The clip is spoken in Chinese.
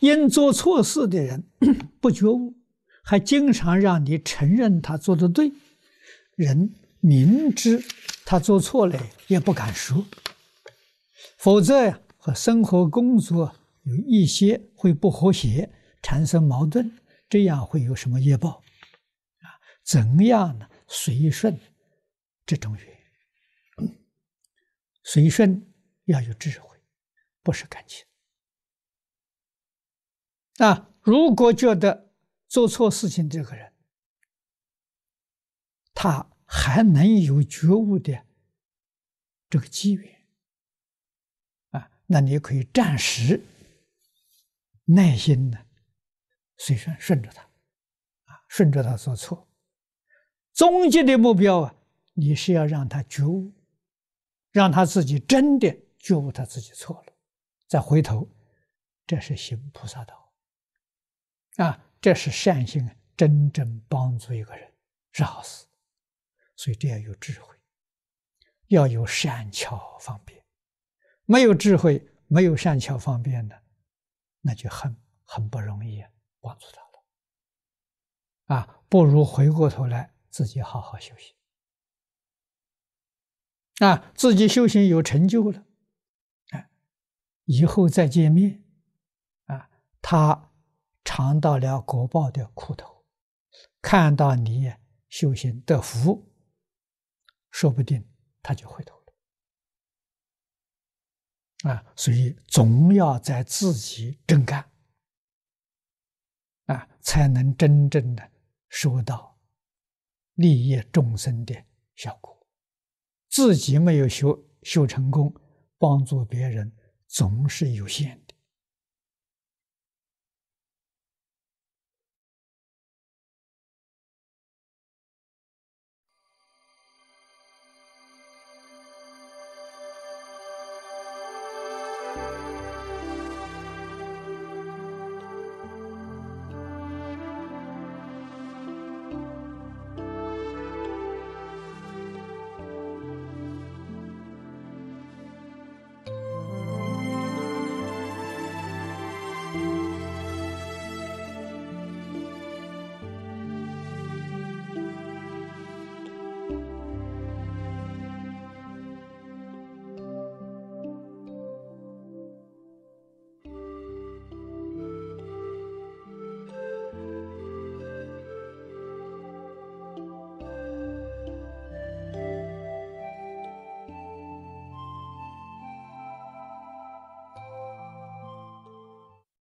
因做错事的人不觉悟，还经常让你承认他做的对，人明知他做错了也不敢说，否则呀，和生活工作有一些会不和谐，产生矛盾，这样会有什么业报？啊，怎样呢？随顺这种缘，随顺要有智慧，不是感情。啊，如果觉得做错事情这个人，他还能有觉悟的这个机缘，啊，那你可以暂时耐心的随顺顺着他，啊，顺着他做错。终极的目标啊，你是要让他觉悟，让他自己真的觉悟他自己错了，再回头，这是行菩萨道。啊，这是善行，真正帮助一个人是好事，所以这要有智慧，要有善巧方便。没有智慧，没有善巧方便的，那就很很不容易帮助他了。啊，不如回过头来自己好好修行。啊，自己修行有成就了，啊，以后再见面，啊，他。尝到了果报的苦头，看到你修行得福，说不定他就回头了啊！所以总要在自己真干啊，才能真正的收到利益众生的效果。自己没有修修成功，帮助别人总是有限。